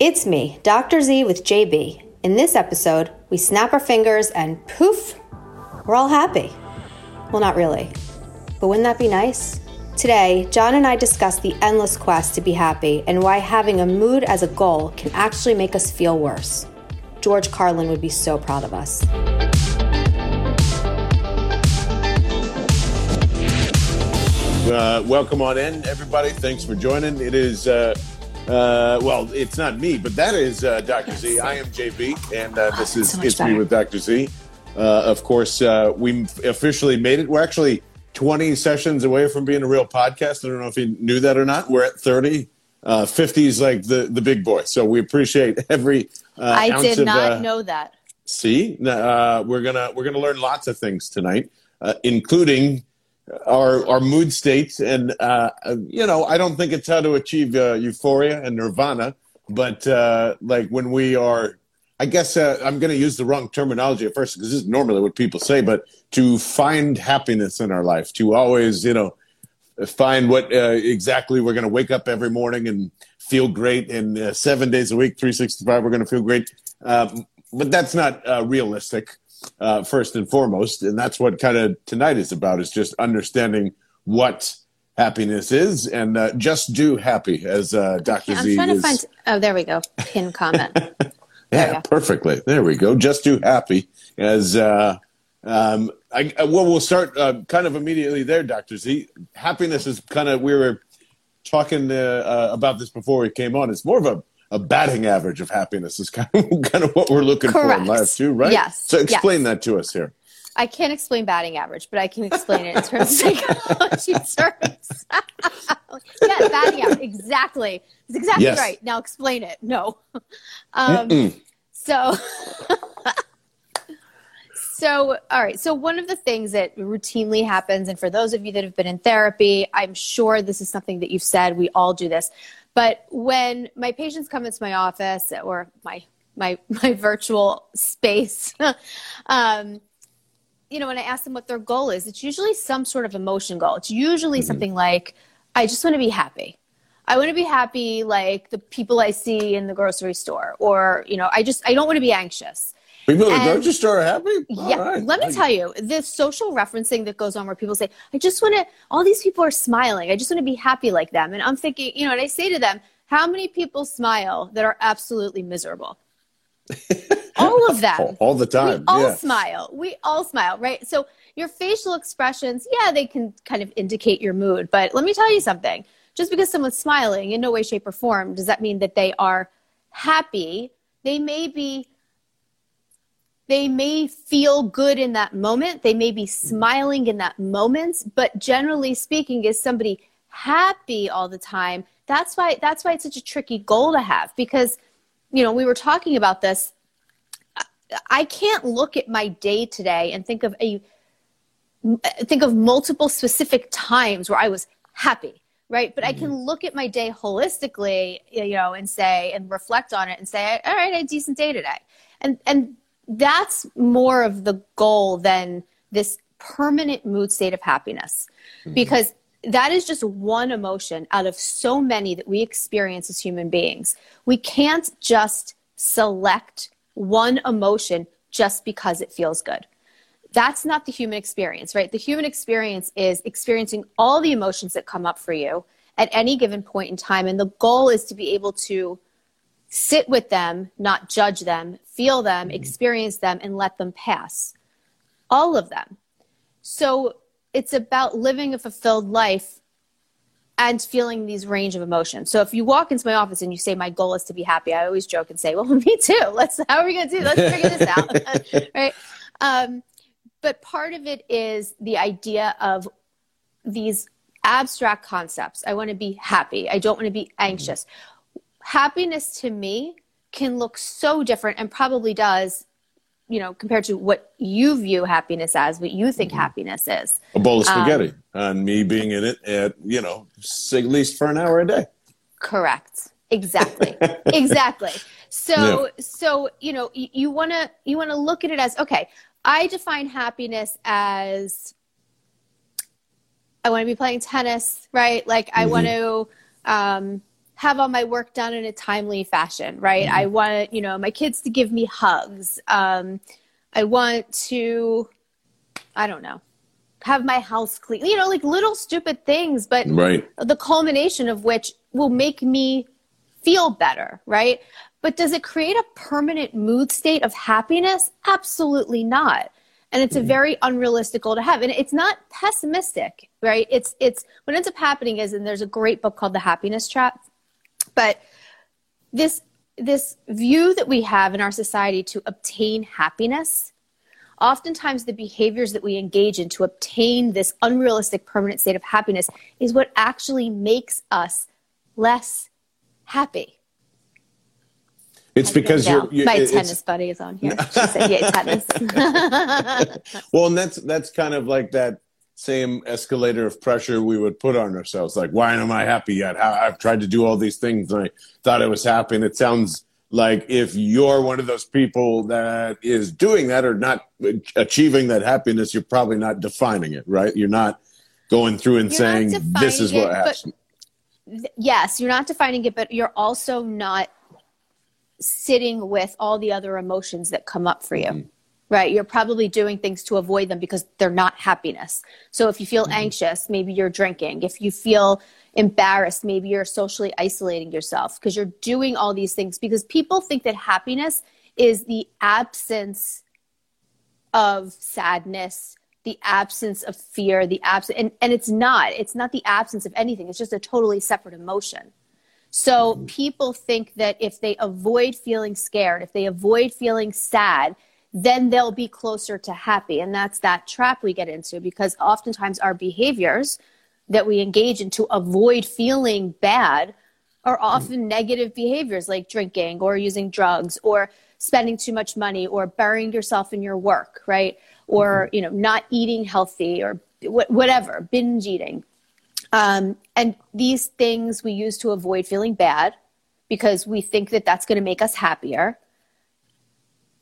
It's me, Dr. Z with JB. In this episode, we snap our fingers and poof, we're all happy. Well, not really. But wouldn't that be nice? Today, John and I discuss the endless quest to be happy and why having a mood as a goal can actually make us feel worse. George Carlin would be so proud of us. Uh, welcome on in, everybody. Thanks for joining. It is, uh, uh, well, it's not me, but that is uh, Dr. Z. I am JB, and uh, this is so It's Me with Dr. Z. Uh, of course, uh, we officially made it. We're actually 20 sessions away from being a real podcast. I don't know if you knew that or not. We're at 30. Uh, 50 is like the, the big boy. So we appreciate every uh, I did of, not know that. See, uh, we're gonna we're gonna learn lots of things tonight, uh, including our our mood states, and uh, you know, I don't think it's how to achieve uh, euphoria and nirvana, but uh, like when we are, I guess uh, I'm going to use the wrong terminology at first because this is normally what people say, but to find happiness in our life, to always, you know, find what uh, exactly we're going to wake up every morning and feel great and uh, seven days a week 365 we're going to feel great. Um, but that's not realistic uh, first and foremost and that's what kind of tonight is about is just understanding what happiness is and uh, just do happy as uh, dr I'm z trying is to find. Oh, there we go. Pin comment. yeah, perfectly. There we go. Just do happy as uh, um, I, well, we'll start uh, kind of immediately there, Doctor Z. Happiness is kind of we were talking uh, uh, about this before we came on. It's more of a, a batting average of happiness is kind of kind of what we're looking for in life too, right? Yes, So explain yes. that to us here. I can't explain batting average, but I can explain it in terms of psychology terms. yeah, batting average. Exactly. It's exactly Yes. right. Now explain it. No. Um, so, so all right. So one of the things that routinely happens, and for those of you that have been in therapy, I'm sure this is something that you've said. We all do this, but when my patients come into my office or my my my virtual space, um, you know, when I ask them what their goal is, it's usually some sort of emotion goal. It's usually something like, I just want to be happy. I want to be happy like the people I see in the grocery store, or, you know, I just, I don't want to be anxious. People at the grocery store are happy. Yeah, let me tell you, this social referencing that goes on where people say, I just want to, all these people are smiling. I just want to be happy like them. And I'm thinking, you know, and I say to them, how many people smile that are absolutely miserable? all of them. all, all the time. We all yeah. smile. We all smile, right? So your facial expressions, yeah, they can kind of indicate your mood. But let me tell you something. Just because someone's smiling in no way, shape, or form, does that mean that they are happy? They may be they may feel good in that moment. They may be smiling in that moment, but generally speaking, is somebody happy all the time? That's why that's why it's such a tricky goal to have because you know, we were talking about this I can't look at my day today and think of a think of multiple specific times where I was happy, right? But I can mm-hmm. look at my day holistically, you know, and say and reflect on it and say, all right, I had a decent day today. And and that's more of the goal than this permanent mood state of happiness. Hmm. Because that is just one emotion out of so many that we experience as human beings. We can't just select one emotion just because it feels good. That's not the human experience, right? The human experience is experiencing all the emotions that come up for you at any given point in time. And the goal is to be able to sit with them, not judge them, feel them, experience them, and let them pass. All of them. So it's about living a fulfilled life and feeling these range of emotions. So if you walk into my office and you say my goal is to be happy, I always joke and say, "Well, me too. Let's how are we going to do? Let's figure this out." right? Um, but part of it is the idea of these abstract concepts. I want to be happy. I don't want to be anxious. Happiness to me can look so different and probably does you know, compared to what you view happiness as, what you think happiness is. a bowl of Um, spaghetti and me being in it at you know at least for an hour a day. Correct. Exactly. exactly. So so you know you, you want to you want to look at it as okay. I define happiness as I want to be playing tennis, right? Like I want to um have all my work done in a timely fashion, right? Mm-hmm. I want, you know, my kids to give me hugs. Um, I want to, I don't know, have my house clean, you know, like little stupid things, but right. the culmination of which will make me feel better, right? But does it create a permanent mood state of happiness? Absolutely not. And it's mm-hmm. a very unrealistic goal to have. And it's not pessimistic, right? It's it's what ends up happening is, and there's a great book called The Happiness Trap. But this this view that we have in our society to obtain happiness oftentimes the behaviors that we engage in to obtain this unrealistic permanent state of happiness is what actually makes us less happy. It's because you're, you're, my tennis buddy is on here. She said, "Yeah, tennis." well, and that's that's kind of like that same escalator of pressure we would put on ourselves. Like, why am I happy yet? How, I've tried to do all these things, and I thought I was happy, and it sounds like if you're one of those people that is doing that or not achieving that happiness, you're probably not defining it, right? You're not going through and you're saying this is what happens. Yes, you're not defining it, but you're also not sitting with all the other emotions that come up for you. Mm-hmm. Right? You're probably doing things to avoid them because they're not happiness. So if you feel mm-hmm. anxious, maybe you're drinking. If you feel embarrassed, maybe you're socially isolating yourself because you're doing all these things because people think that happiness is the absence of sadness, the absence of fear, the absence, and, and it's not. It's not the absence of anything. It's just a totally separate emotion. So people think that if they avoid feeling scared, if they avoid feeling sad, then they'll be closer to happy. And that's that trap we get into because oftentimes our behaviors that we engage in to avoid feeling bad are often negative behaviors like drinking or using drugs or spending too much money or burying yourself in your work, right? Or, you know, not eating healthy or whatever, binge eating. Um, and these things we use to avoid feeling bad because we think that that's going to make us happier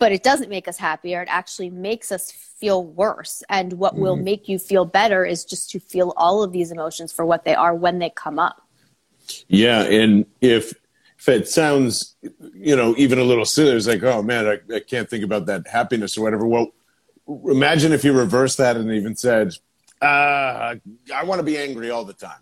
but it doesn't make us happier. It actually makes us feel worse. And what mm-hmm. will make you feel better is just to feel all of these emotions for what they are when they come up. Yeah. And if, if it sounds, you know, even a little silly, it's like, oh man, I, I can't think about that happiness or whatever. Well, imagine if you reverse that and even said, uh, I want to be angry all the time.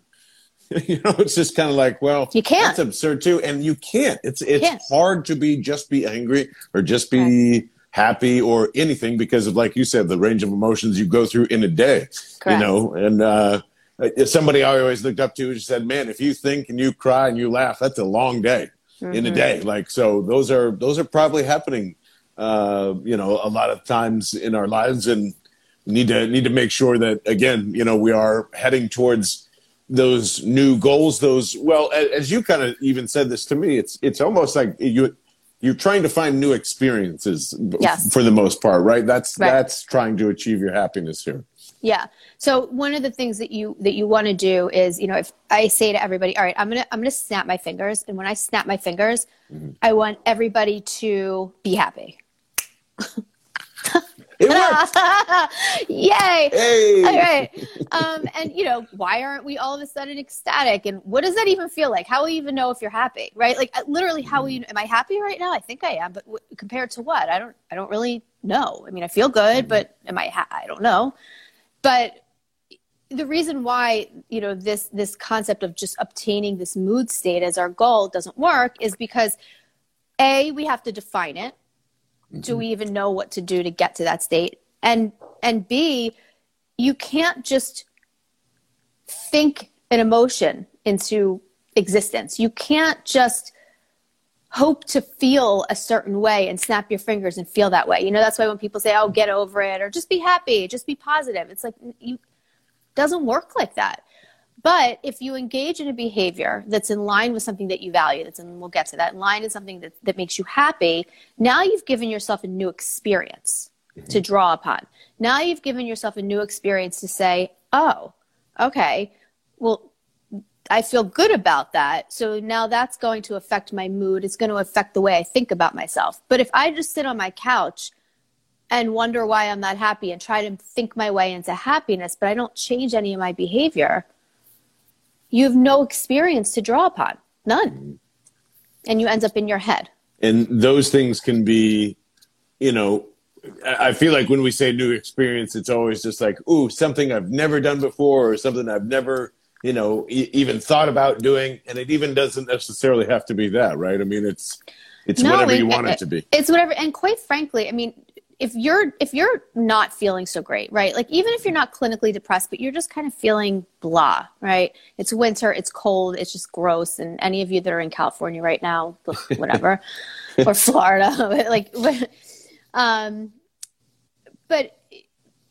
you know, it's just kind of like, well, you can't. That's absurd too, and you can't. It's it's can't. hard to be just be angry or just be right. happy or anything because of like you said, the range of emotions you go through in a day. Correct. You know, and uh, somebody I always looked up to just said, "Man, if you think and you cry and you laugh, that's a long day mm-hmm. in a mm-hmm. day." Like so, those are those are probably happening. Uh, you know, a lot of times in our lives, and need to need to make sure that again, you know, we are heading towards those new goals those well as you kind of even said this to me it's it's almost like you you're trying to find new experiences yes. for the most part right that's right. that's trying to achieve your happiness here yeah so one of the things that you that you want to do is you know if i say to everybody all right i'm gonna i'm gonna snap my fingers and when i snap my fingers mm-hmm. i want everybody to be happy It worked. Yay. Hey. All right. Um, and, you know, why aren't we all of a sudden ecstatic? And what does that even feel like? How will you even know if you're happy, right? Like, uh, literally, how will you, am I happy right now? I think I am, but w- compared to what? I don't, I don't really know. I mean, I feel good, but am I, ha- I don't know. But the reason why you know this this concept of just obtaining this mood state as our goal doesn't work is because a we have to define it Mm-hmm. Do we even know what to do to get to that state? And and B, you can't just think an emotion into existence. You can't just hope to feel a certain way and snap your fingers and feel that way. You know, that's why when people say, "Oh, get over it," or "Just be happy," "Just be positive," it's like you doesn't work like that. But if you engage in a behavior that's in line with something that you value, that's in, we'll get to that, in line is something that, that makes you happy, now you've given yourself a new experience mm-hmm. to draw upon. Now you've given yourself a new experience to say, oh, okay, well, I feel good about that. So now that's going to affect my mood. It's going to affect the way I think about myself. But if I just sit on my couch and wonder why I'm not happy and try to think my way into happiness, but I don't change any of my behavior, you have no experience to draw upon. None. And you end up in your head. And those things can be, you know, I feel like when we say new experience, it's always just like, ooh, something I've never done before or something I've never, you know, e- even thought about doing. And it even doesn't necessarily have to be that, right? I mean, it's it's whatever you want it, to be. It's whatever. And quite frankly, I mean, if you're if you're not feeling so great, right? Like even if you're not clinically depressed, but you're just kind of feeling blah, right? It's winter, it's cold, it's just gross. And any of you that are in California right now, whatever, or Florida, like, um, but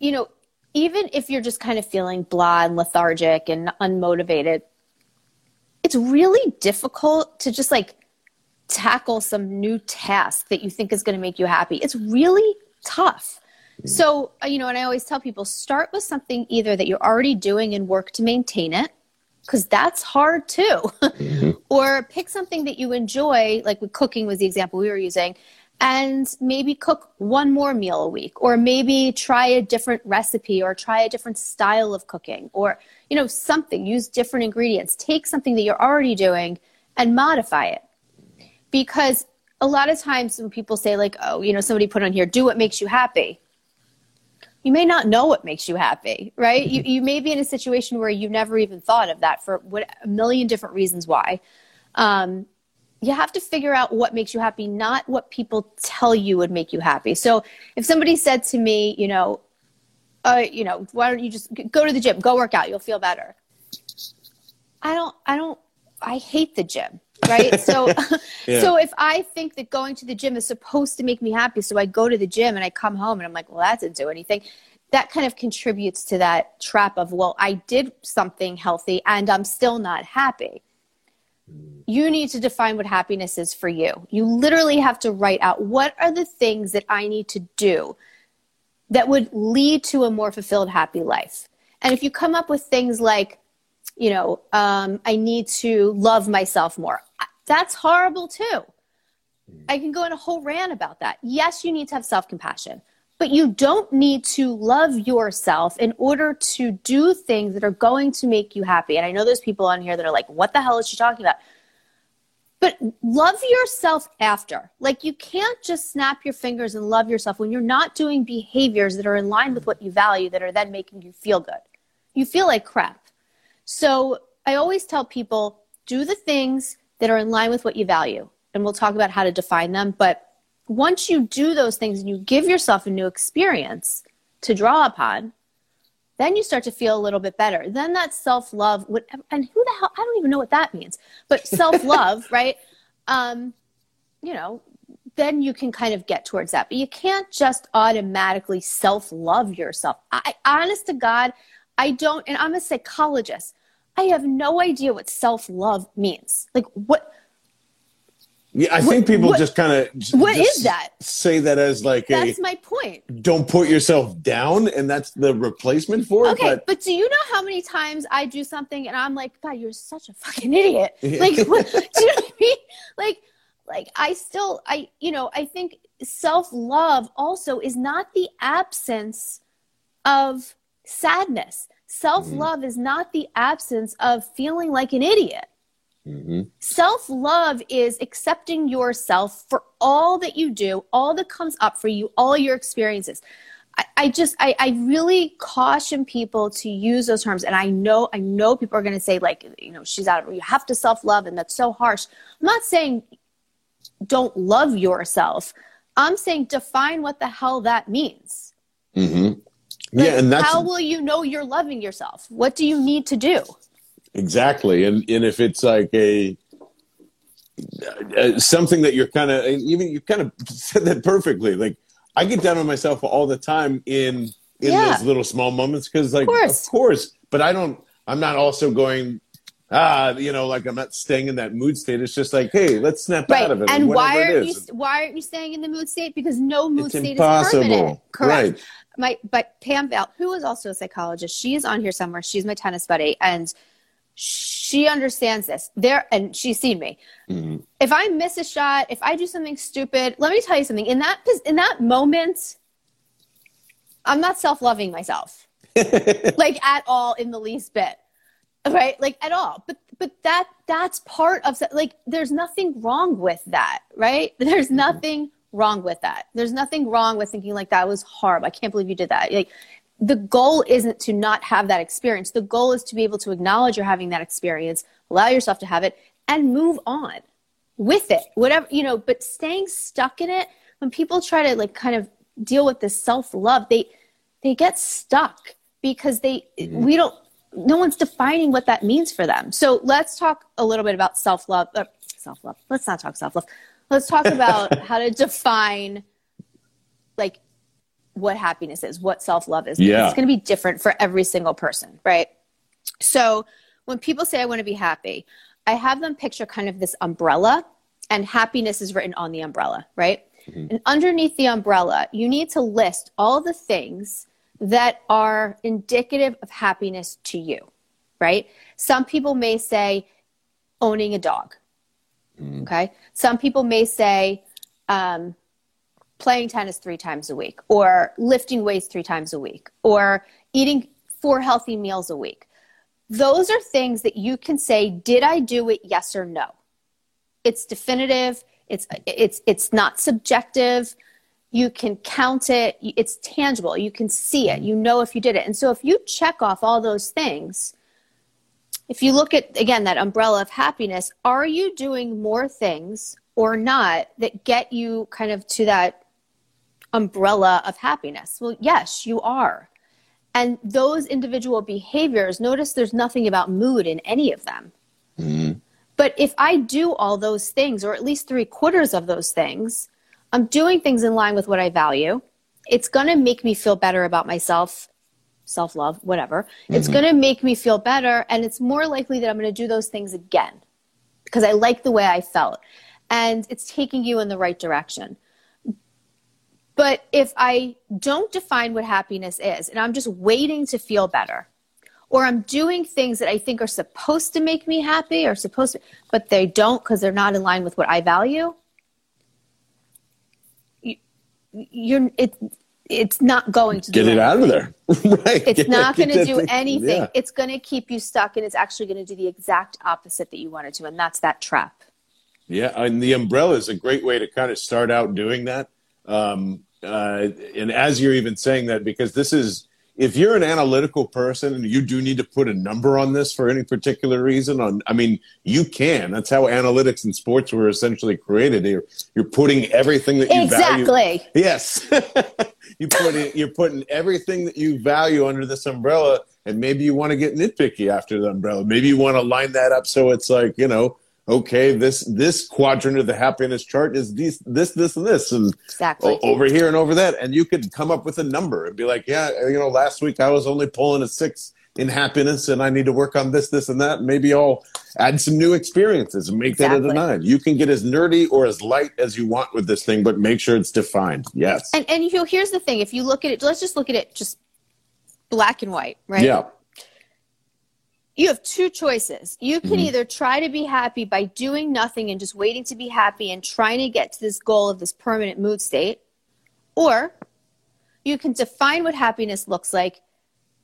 you know, even if you're just kind of feeling blah and lethargic and unmotivated, it's really difficult to just like tackle some new task that you think is going to make you happy. It's really tough. So, uh, you know, and I always tell people start with something either that you're already doing and work to maintain it, because that's hard too. mm-hmm. Or pick something that you enjoy, like with cooking was the example we were using, and maybe cook one more meal a week, or maybe try a different recipe, or try a different style of cooking, or, you know, something, use different ingredients. Take something that you're already doing and modify it. Because a lot of times when people say like oh you know somebody put on here do what makes you happy. You may not know what makes you happy right? You, you may be in a situation where you never even thought of that for what a million different reasons why. Um, you have to figure out what makes you happy not what people tell you would make you happy. So if somebody said to me you know uh, you know why don't you just go to the gym go work out you'll feel better. I don't i don't i hate the gym right? So yeah. so if i think that going to the gym is supposed to make me happy so i go to the gym and i come home and i'm like well that didn't do anything. That kind of contributes to that trap of well i did something healthy and i'm still not happy. You need to define what happiness is for you. You literally have to write out what are the things that i need to do that would lead to a more fulfilled happy life? And if you come up with things like you know, um, I need to love myself more. That's horrible too. I can go in a whole rant about that. Yes, you need to have self compassion, but you don't need to love yourself in order to do things that are going to make you happy. And I know there's people on here that are like, what the hell is she talking about? But love yourself after. Like, you can't just snap your fingers and love yourself when you're not doing behaviors that are in line with what you value that are then making you feel good. You feel like crap. So I always tell people do the things that are in line with what you value. And we'll talk about how to define them. But once you do those things and you give yourself a new experience to draw upon, then you start to feel a little bit better. Then that self love, and who the hell, I don't even know what that means, but self love, right? Um, you know, then you can kind of get towards that. But you can't just automatically self love yourself. I, honest to God, I don't, and I'm a psychologist. I have no idea what self love means. Like what? Yeah, I think people what, just kind of what is that? Say that as like that's a, my point. Don't put yourself down, and that's the replacement for it. Okay, but, but do you know how many times I do something and I'm like, God, you're such a fucking idiot. Like, what, do you know what I mean? Like, like I still, I you know, I think self love also is not the absence of sadness. Self love mm-hmm. is not the absence of feeling like an idiot. Mm-hmm. Self love is accepting yourself for all that you do, all that comes up for you, all your experiences. I, I just, I, I really caution people to use those terms. And I know, I know people are going to say, like, you know, she's out, of, you have to self love, and that's so harsh. I'm not saying don't love yourself. I'm saying define what the hell that means. Mm-hmm. Like, yeah, and that's how will you know you're loving yourself? What do you need to do? Exactly, and and if it's like a uh, something that you're kind of even you kind of said that perfectly. Like I get down on myself all the time in in yeah. those little small moments because like of course. of course, but I don't. I'm not also going ah, you know, like I'm not staying in that mood state. It's just like, hey, let's snap right. out of it. And why aren't you why aren't you staying in the mood state? Because no mood it's state impossible. is permanent. Correct. Right. My but Pam Val, who is also a psychologist, she is on here somewhere. She's my tennis buddy, and she understands this. There and she's seen me. Mm-hmm. If I miss a shot, if I do something stupid, let me tell you something. In that in that moment, I'm not self loving myself, like at all in the least bit right? Like at all. But but that that's part of like there's nothing wrong with that, right? There's mm-hmm. nothing wrong with that. There's nothing wrong with thinking like that was horrible. I can't believe you did that. Like the goal isn't to not have that experience. The goal is to be able to acknowledge you're having that experience, allow yourself to have it, and move on with it. Whatever, you know, but staying stuck in it, when people try to like kind of deal with this self-love, they they get stuck because they mm-hmm. we don't no one's defining what that means for them. So let's talk a little bit about self-love. Uh, self-love. Let's not talk self-love. Let's talk about how to define like what happiness is, what self love is. Yeah. It's going to be different for every single person, right? So when people say, I want to be happy, I have them picture kind of this umbrella, and happiness is written on the umbrella, right? Mm-hmm. And underneath the umbrella, you need to list all the things that are indicative of happiness to you, right? Some people may say owning a dog. Mm. Okay. Some people may say um, playing tennis three times a week or lifting weights three times a week or eating four healthy meals a week. Those are things that you can say, did I do it? Yes or no. It's definitive. It's, it's, it's not subjective. You can count it. It's tangible. You can see it. You know if you did it. And so if you check off all those things, if you look at, again, that umbrella of happiness, are you doing more things or not that get you kind of to that umbrella of happiness? Well, yes, you are. And those individual behaviors, notice there's nothing about mood in any of them. Mm-hmm. But if I do all those things, or at least three quarters of those things, I'm doing things in line with what I value. It's going to make me feel better about myself, self love, whatever. Mm-hmm. It's going to make me feel better. And it's more likely that I'm going to do those things again because I like the way I felt. And it's taking you in the right direction. But if I don't define what happiness is and I'm just waiting to feel better, or I'm doing things that I think are supposed to make me happy or supposed to, but they don't because they're not in line with what I value, you, you're, it, it's not going to get it out of there. right. It's not going to do anything. Yeah. It's going to keep you stuck and it's actually going to do the exact opposite that you wanted to. And that's that trap. Yeah. And the umbrella is a great way to kind of start out doing that. Um, uh, and as you're even saying that, because this is, if you're an analytical person and you do need to put a number on this for any particular reason, on I mean, you can. That's how analytics in sports were essentially created. You're, you're putting everything that you exactly. value. Yes, you put it, you're putting everything that you value under this umbrella, and maybe you want to get nitpicky after the umbrella. Maybe you want to line that up so it's like you know okay, this this quadrant of the happiness chart is this this this and this and exactly. over here and over that, and you could come up with a number and be like, yeah, you know, last week I was only pulling a six in happiness, and I need to work on this, this, and that. Maybe I'll add some new experiences and make exactly. that a nine. You can get as nerdy or as light as you want with this thing, but make sure it's defined. Yes. And and you know, here's the thing: if you look at it, let's just look at it just black and white, right? Yeah you have two choices. You can mm-hmm. either try to be happy by doing nothing and just waiting to be happy and trying to get to this goal of this permanent mood state, or you can define what happiness looks like,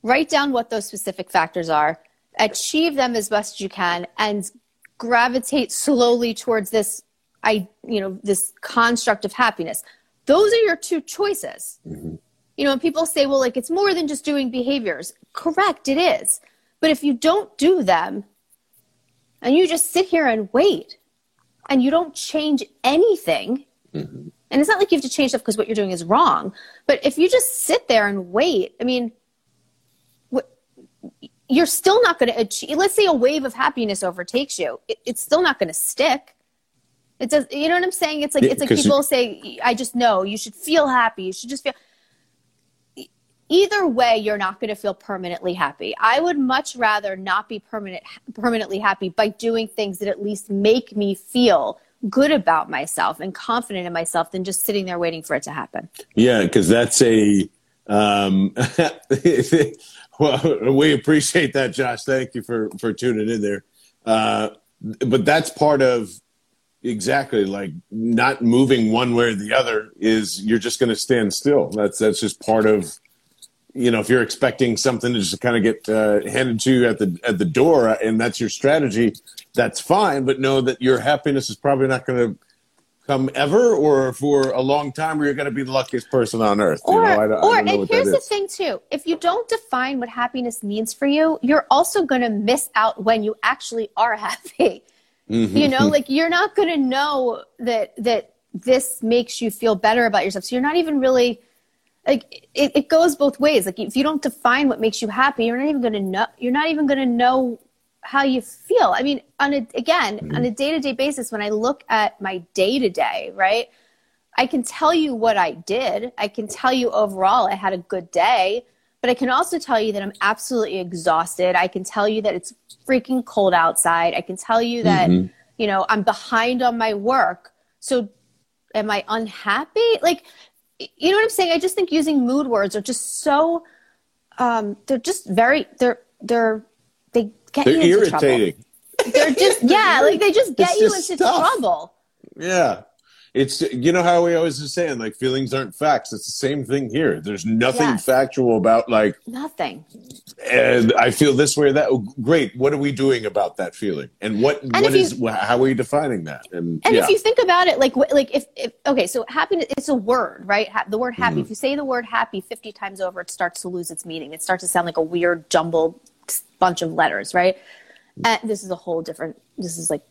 write down what those specific factors are, achieve them as best you can, and gravitate slowly towards this I you know this construct of happiness. Those are your two choices. Mm-hmm. You know, people say, well, like it's more than just doing behaviors. Correct, it is. But if you don't do them and you just sit here and wait and you don't change anything, mm-hmm. and it's not like you have to change stuff because what you're doing is wrong, but if you just sit there and wait, I mean, you're still not going to achieve. Let's say a wave of happiness overtakes you, it, it's still not going to stick. It does. You know what I'm saying? It's like it's like people say, "I just know you should feel happy. You should just feel." Either way you're not going to feel permanently happy. I would much rather not be permanent permanently happy by doing things that at least make me feel good about myself and confident in myself than just sitting there waiting for it to happen. Yeah because that's a um, well we appreciate that josh. Thank you for for tuning in there. Uh, but that's part of exactly like not moving one way or the other is you're just going to stand still. That's that's just part of you know, if you're expecting something to just kind of get uh, handed to you at the at the door, and that's your strategy, that's fine. But know that your happiness is probably not going to come ever, or for a long time, or you're going to be the luckiest person on earth. Or, you know, I, or I and here's the thing too: if you don't define what happiness means for you, you're also going to miss out when you actually are happy. Mm-hmm. You know, like you're not going to know that that this makes you feel better about yourself. So you're not even really like it, it goes both ways. Like if you don't define what makes you happy, you're not even going to know. You're not even going to know how you feel. I mean, on a again mm-hmm. on a day to day basis, when I look at my day to day, right, I can tell you what I did. I can tell you overall I had a good day, but I can also tell you that I'm absolutely exhausted. I can tell you that it's freaking cold outside. I can tell you that mm-hmm. you know I'm behind on my work. So am I unhappy? Like you know what I'm saying? I just think using mood words are just so um, they're just very they're they're they get they're you into irritating. Trouble. They're just yeah, like they just get it's you just into stuff. trouble. Yeah. It's you know how we always are saying like feelings aren't facts. It's the same thing here. There's nothing yes. factual about like nothing. And I feel this way or that. Oh, great. What are we doing about that feeling? And what and what is you, how are we defining that? And and yeah. if you think about it, like like if, if okay, so happiness it's a word, right? the word happy. Mm-hmm. If you say the word happy 50 times over, it starts to lose its meaning. It starts to sound like a weird jumbled bunch of letters, right? And this is a whole different. This is like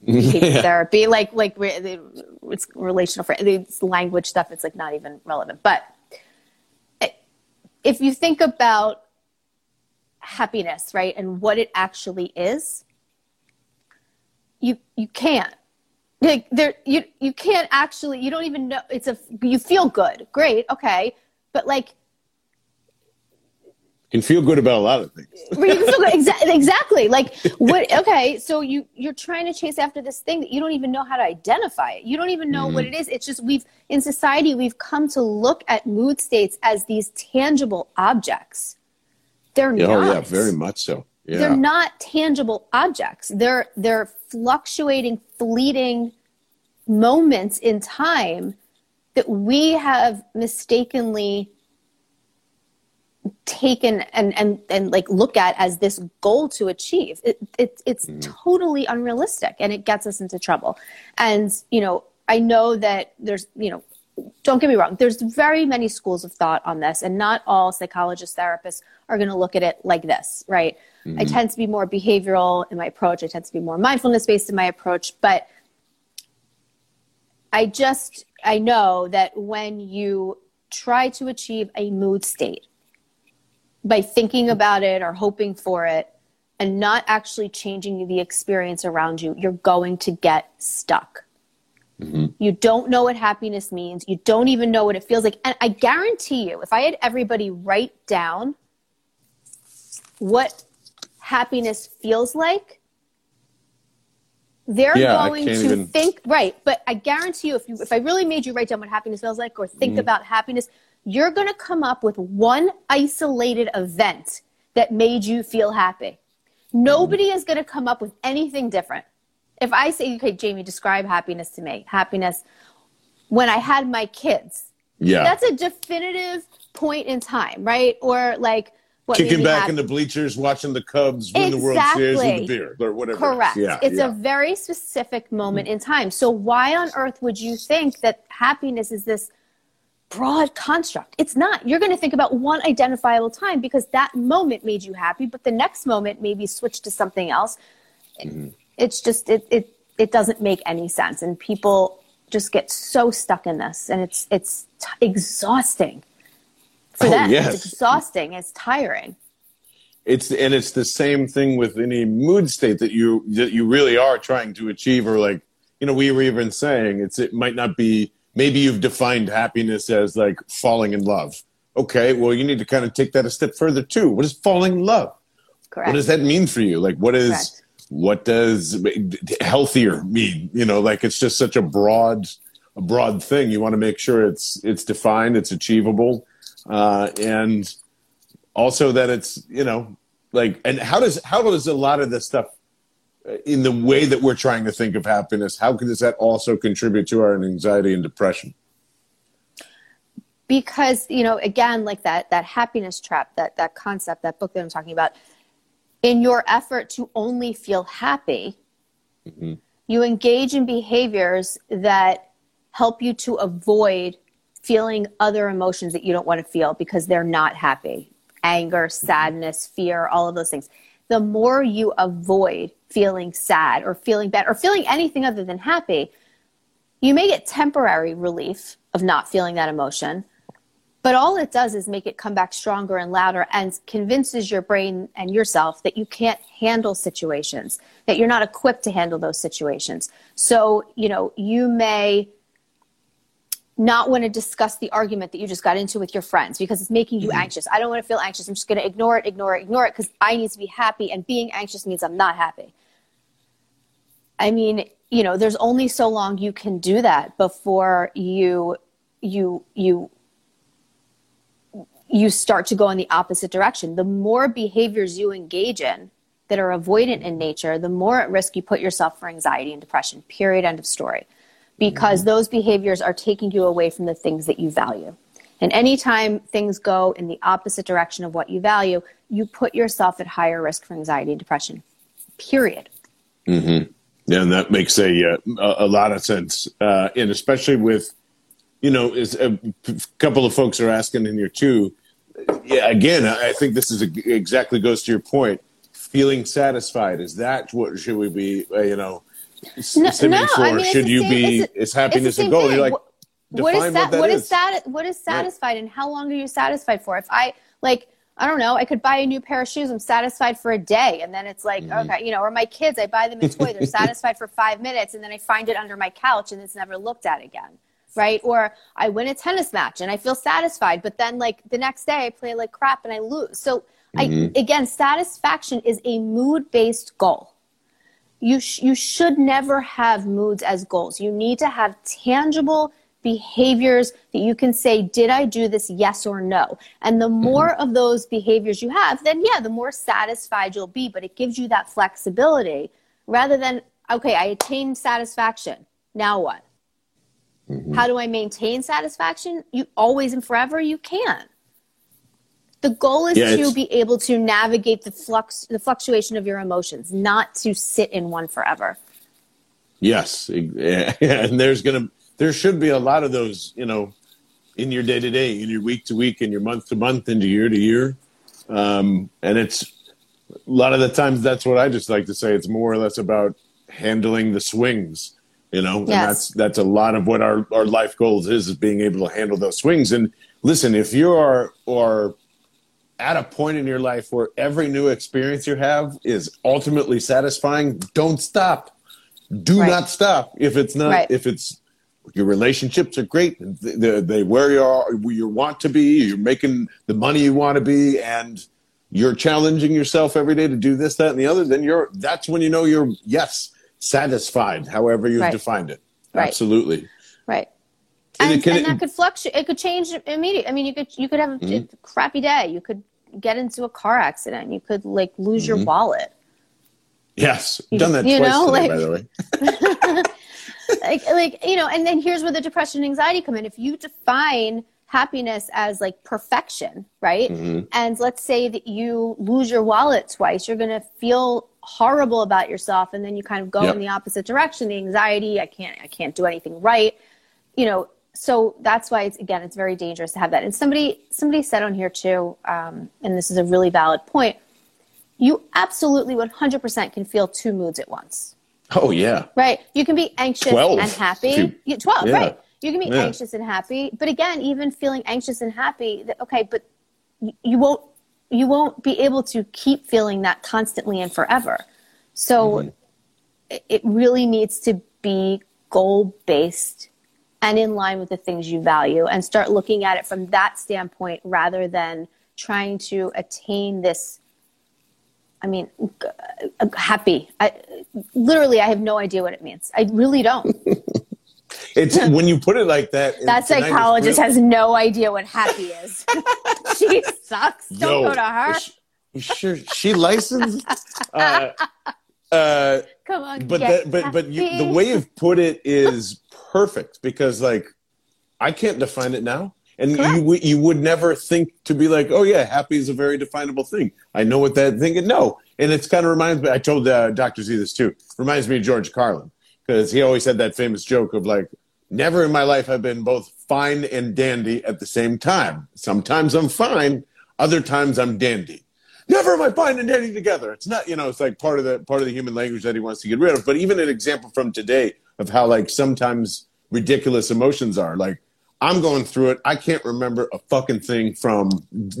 yeah. therapy, like like it's relational for it's language stuff. It's like not even relevant. But eh, if you think about happiness, right, and what it actually is, you you can't like there you you can't actually you don't even know it's a you feel good great okay but like can feel good about a lot of things. exactly, exactly. Like what? Okay, so you you're trying to chase after this thing that you don't even know how to identify it. You don't even know mm-hmm. what it is. It's just we've in society we've come to look at mood states as these tangible objects. They're yeah, not. Oh yeah, very much so. Yeah. They're not tangible objects. They're they're fluctuating, fleeting moments in time that we have mistakenly taken and and and like look at as this goal to achieve. It, it it's mm. totally unrealistic and it gets us into trouble. And you know i know that there's you know don't get me wrong there's very many schools of thought on this and not all psychologists therapists are going to look at it like this right? Mm-hmm. i tend to be more behavioral in my approach. I tend to be more mindfulness based in my approach. But i just i know that when you try to achieve a mood state by thinking about it or hoping for it and not actually changing the experience around you, you're going to get stuck. Mm-hmm. You don't know what happiness means. You don't even know what it feels like. And I guarantee you, if I had everybody write down what happiness feels like, they're yeah, going to even... think right. But I guarantee you, if you if I really made you write down what happiness feels like or think mm-hmm. about happiness, you're going to come up with one isolated event that made you feel happy. Nobody is going to come up with anything different. If I say, okay, Jamie, describe happiness to me. Happiness when I had my kids. Yeah. That's a definitive point in time, right? Or like what kicking back happy. in the bleachers, watching the Cubs win exactly. the World Series with a beer or whatever. Correct. Yeah, it's yeah. a very specific moment mm. in time. So why on earth would you think that happiness is this broad construct. It's not. You're going to think about one identifiable time because that moment made you happy, but the next moment maybe switched to something else. Mm-hmm. It's just it it it doesn't make any sense, and people just get so stuck in this, and it's it's t- exhausting for oh, them. Yes. It's exhausting. It's tiring. It's and it's the same thing with any mood state that you that you really are trying to achieve, or like you know we were even saying it's it might not be maybe you've defined happiness as like falling in love. Okay, well, you need to kind of take that a step further too. What is falling in love? Correct. What does that mean for you? Like, what is Correct. what does healthier mean? You know, like it's just such a broad, a broad thing. You want to make sure it's it's defined, it's achievable, uh, and also that it's you know like and how does how does a lot of this stuff in the way that we're trying to think of happiness, how does that also contribute to our anxiety and depression? because you know again like that that happiness trap that that concept that book that i'm talking about in your effort to only feel happy mm-hmm. you engage in behaviors that help you to avoid feeling other emotions that you don't want to feel because they're not happy anger sadness fear all of those things the more you avoid feeling sad or feeling bad or feeling anything other than happy you may get temporary relief of not feeling that emotion but all it does is make it come back stronger and louder and convinces your brain and yourself that you can't handle situations, that you're not equipped to handle those situations. So, you know, you may not want to discuss the argument that you just got into with your friends because it's making you mm-hmm. anxious. I don't want to feel anxious. I'm just going to ignore it, ignore it, ignore it because I need to be happy. And being anxious means I'm not happy. I mean, you know, there's only so long you can do that before you you you you start to go in the opposite direction. The more behaviors you engage in that are avoidant in nature, the more at risk you put yourself for anxiety and depression. Period. End of story. Because mm-hmm. those behaviors are taking you away from the things that you value. And anytime things go in the opposite direction of what you value, you put yourself at higher risk for anxiety and depression. Period. Mm-hmm. Yeah, and that makes a uh, a, lot of sense, uh, and especially with, you know, is a couple of folks are asking in here too yeah, again, I think this is a, exactly goes to your point. Feeling satisfied is that what should we be? Uh, you know, no, no, for? I mean, should you same, be? Is happiness a goal? Thing. You're like, what is that? What, what is, that? What is satisfied, right. and how long are you satisfied for? If I like, I don't know. I could buy a new pair of shoes. I'm satisfied for a day, and then it's like, mm-hmm. okay, you know, or my kids. I buy them a toy. They're satisfied for five minutes, and then I find it under my couch, and it's never looked at again right? Or I win a tennis match and I feel satisfied, but then like the next day I play like crap and I lose. So mm-hmm. I again, satisfaction is a mood based goal. You sh- you should never have moods as goals. You need to have tangible behaviors that you can say, did I do this? Yes or no. And the mm-hmm. more mm-hmm. of those behaviors you have, then yeah, the more satisfied you'll be. But it gives you that flexibility rather than, okay, I attained satisfaction. Now what? Mm-hmm. How do I maintain satisfaction? You always and forever you can. The goal is yeah, to be able to navigate the flux the fluctuation of your emotions, not to sit in one forever. Yes. And there's gonna there should be a lot of those, you know, in your day to day, in your week to week, in your month to month, into year to year. Um, and it's a lot of the times that's what I just like to say. It's more or less about handling the swings you know, yes. and that's that's a lot of what our, our life goals is is being able to handle those swings. And listen, if you are are at a point in your life where every new experience you have is ultimately satisfying, don't stop. Do right. not stop. If it's not, right. if it's your relationships are great, they, they where you are, where you want to be, you're making the money you want to be, and you're challenging yourself every day to do this, that, and the other. Then you're that's when you know you're yes satisfied, however you've right. defined it. Right. Absolutely. Right. And, and, and that could fluctuate. It could change immediately. I mean, you could you could have a, mm-hmm. a, crappy day. You could get into a car accident. You could like lose mm-hmm. your wallet. Yes, you, done that you twice know, today, like, by the way. like, like you know, and then here's where the depression and anxiety come in. If you define happiness as like perfection, right? Mm-hmm. And let's say that you lose your wallet twice, you're going to feel horrible about yourself and then you kind of go yep. in the opposite direction the anxiety i can't i can't do anything right you know so that's why it's again it's very dangerous to have that and somebody somebody said on here too um, and this is a really valid point you absolutely 100% can feel two moods at once oh yeah right you can be anxious 12. and happy you, 12 yeah. right you can be yeah. anxious and happy but again even feeling anxious and happy that okay but you won't you won't be able to keep feeling that constantly and forever. So mm-hmm. it really needs to be goal based and in line with the things you value and start looking at it from that standpoint rather than trying to attain this I mean, happy. I, literally, I have no idea what it means. I really don't. It's when you put it like that. That psychologist really, has no idea what happy is. she sucks. Don't yo, go to her. She, sure she licensed? uh, uh, Come on, but that, but but you, the way you've put it is perfect because like I can't define it now, And Correct. you you would never think to be like, oh yeah, happy is a very definable thing. I know what that thing. is. No, and it's kind of reminds me. I told uh, Doctor Z this too. Reminds me of George Carlin because he always had that famous joke of like, never in my life have been both fine and dandy at the same time. Sometimes I'm fine, other times I'm dandy. Never am I fine and dandy together. It's not, you know, it's like part of the part of the human language that he wants to get rid of. But even an example from today of how like sometimes ridiculous emotions are. Like I'm going through it. I can't remember a fucking thing from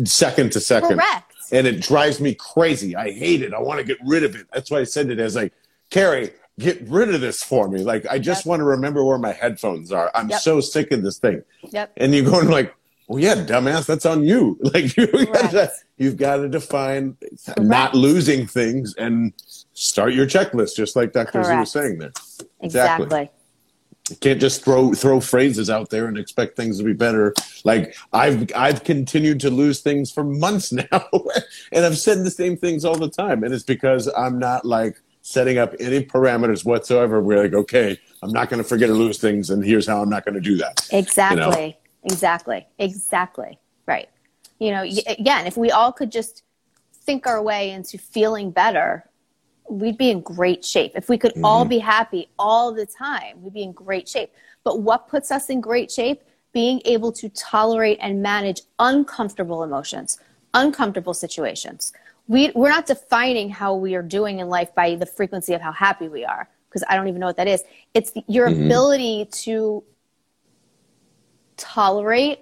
second to second. Correct. And it drives me crazy. I hate it. I want to get rid of it. That's why I said it as like, Carrie, get rid of this for me. Like I just Yep. want to remember where my headphones are. I'm Yep. so sick of this thing. Yep. And you're going like, well, yeah, dumbass, that's on you. Like you gotta, you've got to define not losing things and start your checklist, just like Dr. Z Correct. was saying there. Exactly. You can't just throw throw phrases out there and expect things to be better. Like I've I've continued to lose things for months now, and I've said the same things all the time, and it's because I'm not like setting up any parameters whatsoever. We're like, okay, I'm not going to forget or lose things, and here's how I'm not going to do that. Exactly. Exactly. Exactly. Right. You know, again, if we all could just think our way into feeling better, we'd be in great shape. If we could mm-hmm. all be happy all the time, we'd be in great shape. But what puts us in great shape? Being able to tolerate and manage uncomfortable emotions, uncomfortable situations. We, we're not defining how we are doing in life by the frequency of how happy we are, because I don't even know what that is. It's the, your mm-hmm. ability to tolerate,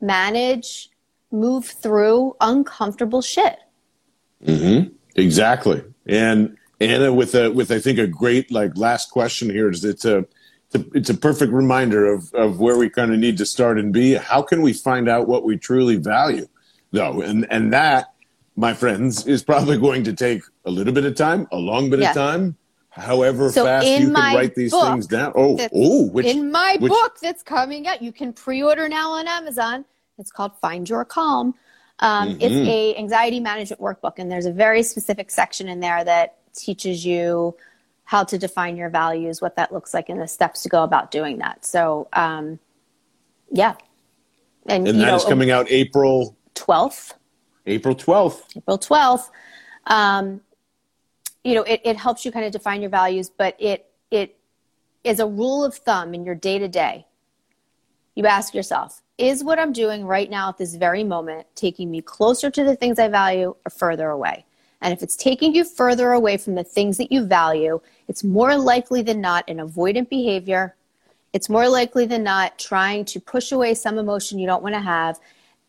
manage, move through uncomfortable shit. Mm-hmm. Exactly. And Anna, with a with I think a great like last question here is it's a it's a, it's a perfect reminder of of where we kind of need to start and be. How can we find out what we truly value, though? And and that, my friends, is probably going to take a little bit of time, a long bit Yeah. of time. However So fast you can write these book things down. Oh, oh, which in my which- book that's coming out, you can pre-order now on Amazon. It's called Find Your Calm. Um, It's Mm-hmm. a anxiety management workbook, and there's a very specific section in there that teaches you how to define your values, what that looks like, and the steps to go about doing that. So, um, yeah, and, and that know, is coming out April twelfth. April twelfth. April 12th. Um, you know, it, it helps you kind of define your values, but it it is a rule of thumb in your day to day. You ask yourself, is what I'm doing right now at this very moment taking me closer to the things I value or further away? And if it's taking you further away from the things that you value, it's more likely than not an avoidant behavior. It's more likely than not trying to push away some emotion you don't want to have.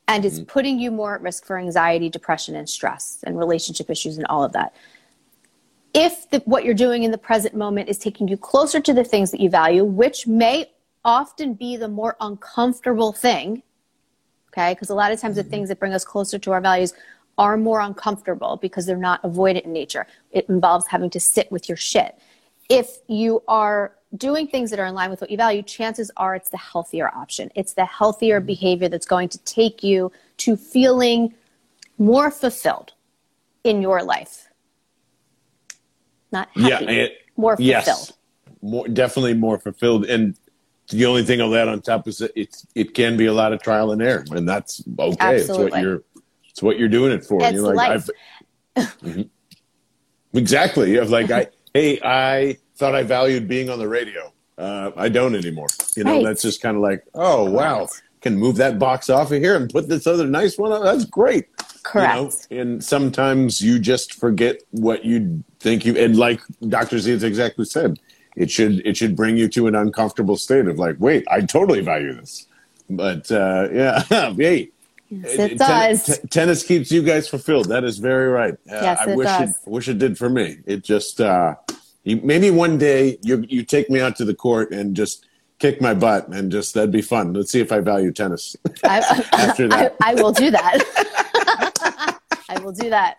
And it's mm-hmm. putting you more at risk for anxiety, depression, and stress, and relationship issues, and all of that. If the, what you're doing in the present moment is taking you closer to the things that you value, which may often be the more uncomfortable thing, okay? Because a lot of times the mm-hmm. things that bring us closer to our values are more uncomfortable because they're not avoidant in nature. It involves having to sit with your shit. If you are doing things that are in line with what you value, chances are it's the healthier option. It's the healthier mm-hmm. behavior that's going to take you to feeling more fulfilled in your life. Not happy, Yeah, and- more fulfilled. Yes, more definitely more fulfilled. And the only thing I'll add on top is that it's it can be a lot of trial and error, and that's okay. It's what you're it's what you're doing it for. It's you're life. I've- Mhm. exactly. Of like I hey I thought I valued being on the radio. Uh, I don't anymore. You know, Right. that's just kind of like oh wow. Can move that box off of here and put this other nice one on. That's great. Correct. You know, and sometimes you just forget what you think you and like Dr. Z has exactly said, it should it should bring you to an uncomfortable state of like, wait, I totally value this. But uh yeah, hey. Yes, it ten- does. t- tennis keeps you guys fulfilled. That is very right. Uh, Yes, I it wish does. it wish it did for me. It just uh you, maybe one day you you take me out to the court and just kick my butt and just that'd be fun. Let's see if I value tennis. I, After that. I, I will do that. I will do that.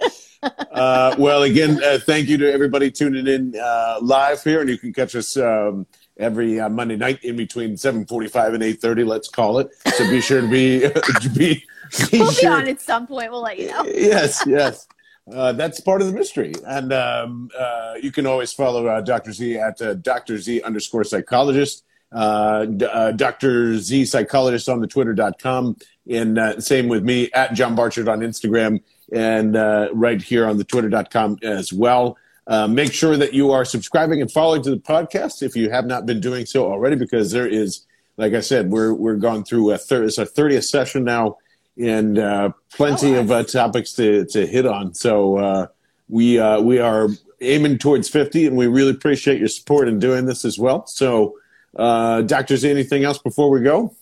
Uh, well, again, uh, thank you to everybody tuning in uh, live here, and you can catch us um, every uh, Monday night in between seven forty-five and eight thirty. Let's call it. So be sure to be be, be We'll be on at some point. We'll let you know. Yes, yes. Uh, that's part of the mystery, and um, uh, you can always follow uh, Dr. Z at uh, Dr. Z underscore psychologist. uh, uh, Dr. Z Psychologist on the Twitter.com. And uh, same with me at John Barchard on Instagram and uh, right here on the Twitter.com as well. Uh, make sure that you are subscribing and following to the podcast if you have not been doing so already, because there is, like I said, we're we're going through a third, it's our thirtieth session now, and uh, plenty Oh, of uh, topics to to hit on. So uh, we uh, we are aiming towards fifty, and we really appreciate your support in doing this as well. So, doctors, anything else before we go?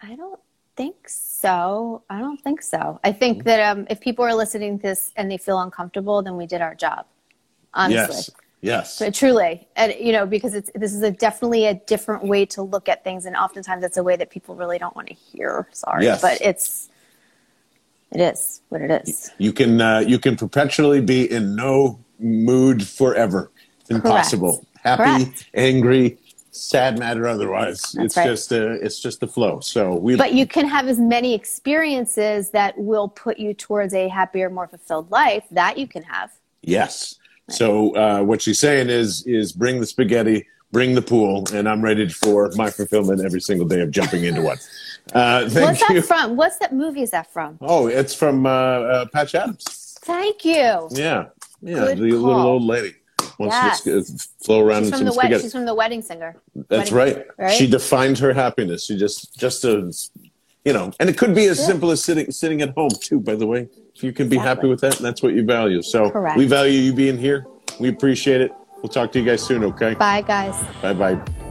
I don't think so. I don't think so. I think that um, if people are listening to this and they feel uncomfortable, then we did our job. Honestly. Yes, yes, But truly, and you know, because it's this is a definitely a different way to look at things, and oftentimes it's a way that people really don't want to hear. Sorry, Yes. but it's it is what it is. you can uh, you can perpetually be in no mood forever. It's impossible. Happy, Correct. angry, sad, matter otherwise. it's right. just uh, it's just the flow. So we But you can have as many experiences that will put you towards a happier, more fulfilled life. That you can have. yes. So uh, what she's saying is is bring the spaghetti, bring the pool, and I'm ready for my fulfillment every single day of jumping into one. Uh, thank What's you. that from? What's that movie? Is that from? Oh, it's from uh, uh, Patch Adams. Thank you. Yeah, yeah, Good the little old lady wants Yes. to just flow around She's from the spaghetti. She's from the Wedding Singer. That's Wedding- right. right? She defined her happiness. She just just a you know, and it could be as simple as sitting sitting at home too. By the way, if you can be happy with that, and that's what you value. So Correct. we value you being here. We appreciate it. We'll talk to you guys soon. Okay. Bye, guys. Bye bye.